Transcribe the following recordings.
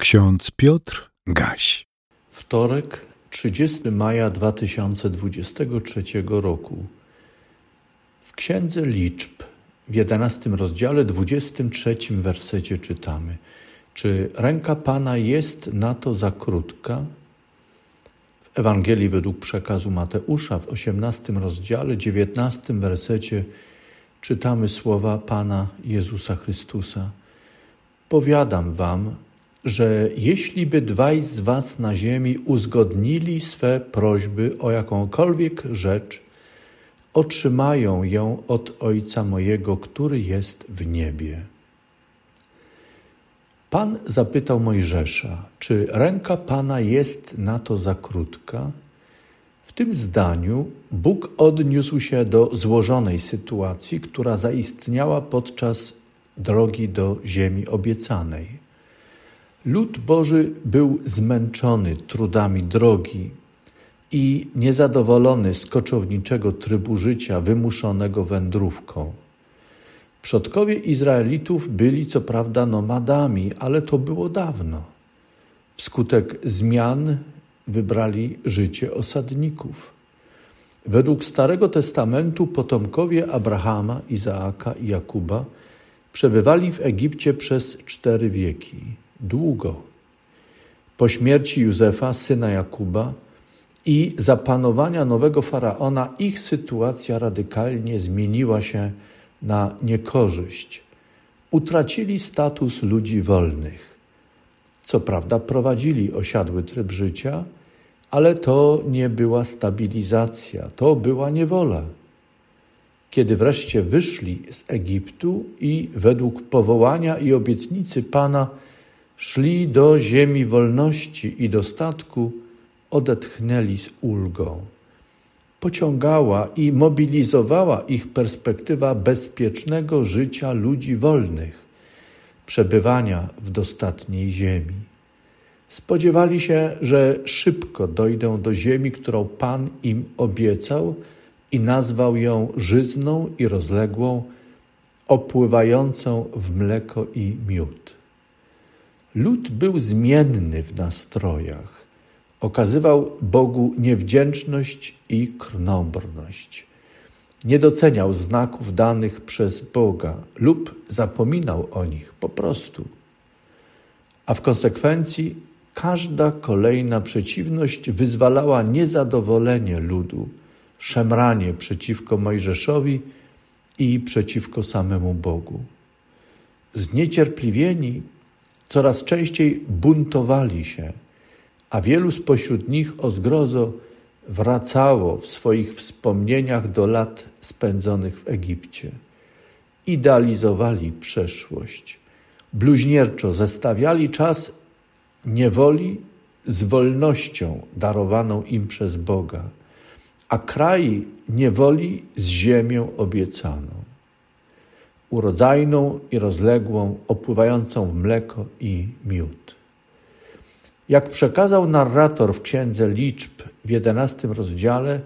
Ksiądz Piotr Gaś. Wtorek, 30 maja 2023 roku. W Księdze Liczb w 11 rozdziale, 23 wersecie czytamy: Czy ręka Pana jest na to za krótka? W Ewangelii według przekazu Mateusza w 18 rozdziale, 19 wersecie czytamy słowa Pana Jezusa Chrystusa. Powiadam wam, że jeśli by dwaj z was na ziemi uzgodnili swe prośby o jakąkolwiek rzecz, otrzymają ją od Ojca mojego, który jest w niebie. Pan zapytał Mojżesza, czy ręka Pana jest na to za krótka? W tym zdaniu Bóg odniósł się do złożonej sytuacji, która zaistniała podczas drogi do ziemi obiecanej. Lud Boży był zmęczony trudami drogi i niezadowolony z koczowniczego trybu życia wymuszonego wędrówką. Przodkowie Izraelitów byli co prawda nomadami, ale to było dawno. Wskutek zmian wybrali życie osadników. Według Starego Testamentu potomkowie Abrahama, Izaaka i Jakuba przebywali w Egipcie przez cztery wieki długo. Po śmierci Józefa, syna Jakuba, i zapanowania nowego faraona, ich sytuacja radykalnie zmieniła się na niekorzyść. Utracili status ludzi wolnych. Co prawda prowadzili osiadły tryb życia, ale to nie była stabilizacja, to była niewola. Kiedy wreszcie wyszli z Egiptu i według powołania i obietnicy Pana szli do ziemi wolności i dostatku, odetchnęli z ulgą. Pociągała i mobilizowała ich perspektywa bezpiecznego życia ludzi wolnych, przebywania w dostatniej ziemi. Spodziewali się, że szybko dojdą do ziemi, którą Pan im obiecał i nazwał ją żyzną i rozległą, opływającą w mleko i miód. Lud był zmienny w nastrojach. Okazywał Bogu niewdzięczność i krnąbrność. Nie doceniał znaków danych przez Boga lub zapominał o nich po prostu. A w konsekwencji każda kolejna przeciwność wyzwalała niezadowolenie ludu, szemranie przeciwko Mojżeszowi i przeciwko samemu Bogu. Zniecierpliwieni coraz częściej buntowali się, a wielu spośród nich o zgrozo wracało w swoich wspomnieniach do lat spędzonych w Egipcie. Idealizowali przeszłość, bluźnierczo zestawiali czas niewoli z wolnością darowaną im przez Boga, a kraj niewoli z ziemią obiecaną urodzajną i rozległą, opływającą w mleko i miód. Jak przekazał narrator w księdze liczb w jedenastym rozdziale,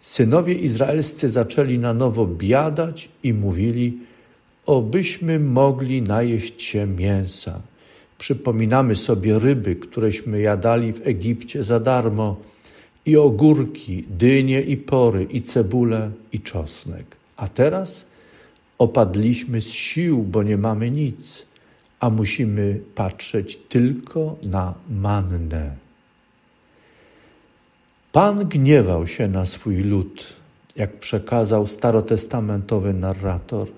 synowie izraelscy zaczęli na nowo biadać i mówili: Obyśmy mogli najeść się mięsa. Przypominamy sobie ryby, któreśmy jadali w Egipcie za darmo, i ogórki, dynie i pory, i cebulę, i czosnek. A teraz Opadliśmy z sił, bo nie mamy nic, a musimy patrzeć tylko na mannę. Pan gniewał się na swój lud, jak przekazał starotestamentowy narrator.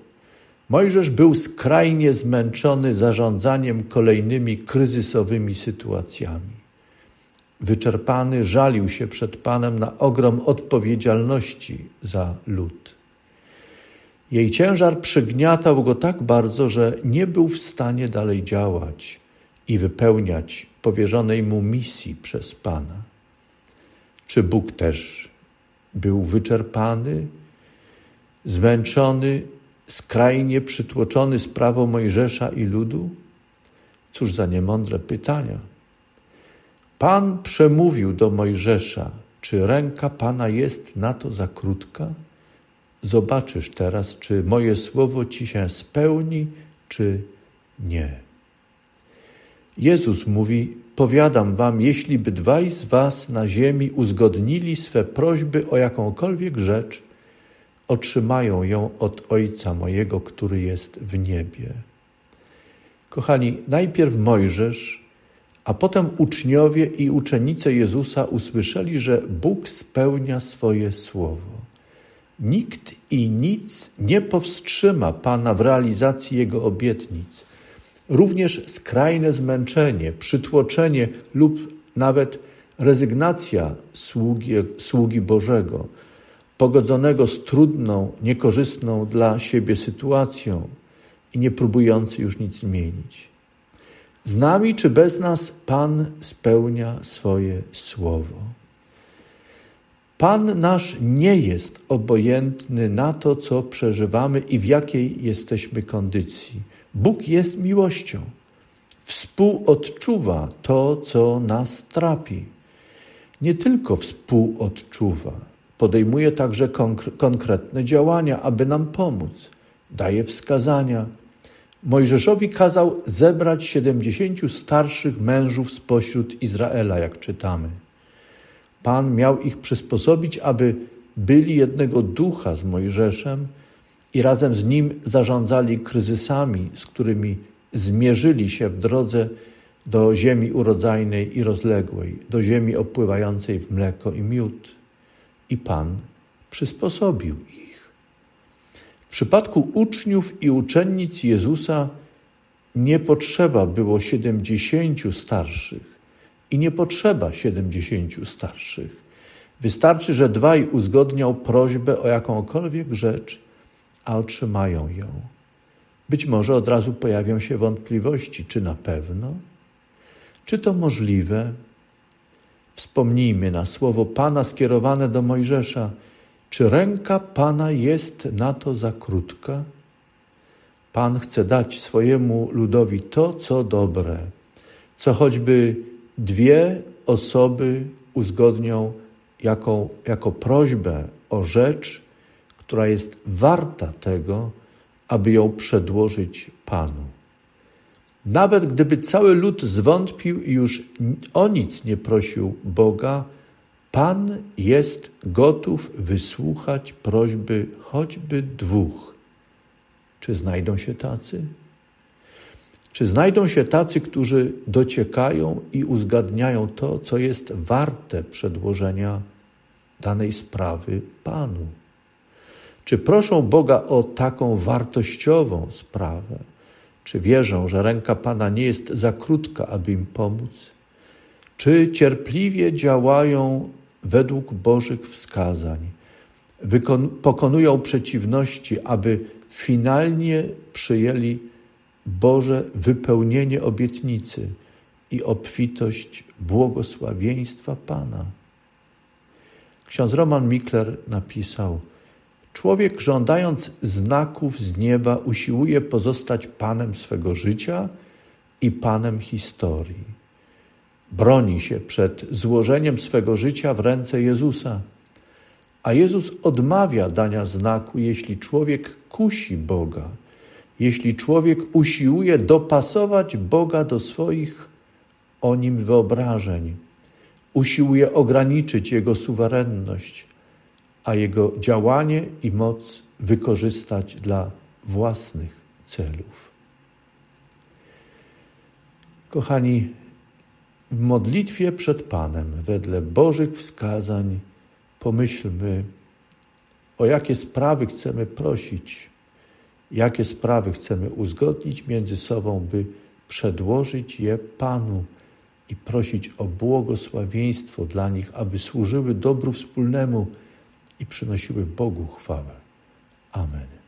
Mojżesz był skrajnie zmęczony zarządzaniem kolejnymi kryzysowymi sytuacjami. Wyczerpany żalił się przed Panem na ogrom odpowiedzialności za lud. Jej ciężar przygniatał go tak bardzo, że nie był w stanie dalej działać i wypełniać powierzonej mu misji przez Pana. Czy Bóg też był wyczerpany, zmęczony, skrajnie przytłoczony sprawą Mojżesza i ludu? Cóż za niemądre pytania. Pan przemówił do Mojżesza, czy ręka Pana jest na to za krótka? Zobaczysz teraz, czy moje słowo ci się spełni, czy nie. Jezus mówi: Powiadam wam, jeśli by dwaj z was na ziemi uzgodnili swe prośby o jakąkolwiek rzecz, otrzymają ją od Ojca mojego, który jest w niebie. Kochani, najpierw Mojżesz, a potem uczniowie i uczennice Jezusa usłyszeli, że Bóg spełnia swoje słowo. Nikt i nic nie powstrzyma Pana w realizacji Jego obietnic. Również skrajne zmęczenie, przytłoczenie lub nawet rezygnacja sługi, sługi Bożego, pogodzonego z trudną, niekorzystną dla siebie sytuacją i nie próbujący już nic zmienić. Z nami czy bez nas Pan spełnia swoje słowo. Pan nasz nie jest obojętny na to, co przeżywamy i w jakiej jesteśmy kondycji. Bóg jest miłością. Współodczuwa to, co nas trapi. Nie tylko współodczuwa, podejmuje także konkretne działania, aby nam pomóc. Daje wskazania. Mojżeszowi kazał zebrać siedemdziesięciu starszych mężów spośród Izraela, jak czytamy. Pan miał ich przysposobić, aby byli jednego ducha z Mojżeszem i razem z nim zarządzali kryzysami, z którymi zmierzyli się w drodze do ziemi urodzajnej i rozległej, do ziemi opływającej w mleko i miód. I Pan przysposobił ich. W przypadku uczniów i uczennic Jezusa nie potrzeba było siedemdziesięciu starszych i nie potrzeba siedemdziesięciu starszych. Wystarczy, że dwaj uzgodnią prośbę o jakąkolwiek rzecz, a otrzymają ją. Być może od razu pojawią się wątpliwości, czy na pewno, czy to możliwe. Wspomnijmy na słowo Pana skierowane do Mojżesza. Czy ręka Pana jest na to za krótka? Pan chce dać swojemu ludowi to, co dobre, co choćby dwie osoby uzgodnią jako, jako prośbę o rzecz, która jest warta tego, aby ją przedłożyć Panu. Nawet gdyby cały lud zwątpił i już o nic nie prosił Boga, Pan jest gotów wysłuchać prośby choćby dwóch. Czy znajdą się tacy? Czy znajdą się tacy, którzy dociekają i uzgadniają to, co jest warte przedłożenia danej sprawy Panu? Czy proszą Boga o taką wartościową sprawę? Czy wierzą, że ręka Pana nie jest za krótka, aby im pomóc? Czy cierpliwie działają według Bożych wskazań? Wykon- pokonują przeciwności, aby finalnie przyjęli Boże wypełnienie obietnicy i obfitość błogosławieństwa Pana. Ksiądz Roman Mikler napisał: Człowiek, żądając znaków z nieba, usiłuje pozostać panem swego życia i panem historii. Broni się przed złożeniem swego życia w ręce Jezusa, a Jezus odmawia dania znaku, jeśli człowiek kusi Boga jeśli człowiek usiłuje dopasować Boga do swoich o nim wyobrażeń, usiłuje ograniczyć jego suwerenność, a jego działanie i moc wykorzystać dla własnych celów. Kochani, w modlitwie przed Panem, wedle Bożych wskazań, pomyślmy, o jakie sprawy chcemy prosić jakie sprawy chcemy uzgodnić między sobą, by przedłożyć je Panu i prosić o błogosławieństwo dla nich, aby służyły dobru wspólnemu i przynosiły Bogu chwałę. Amen.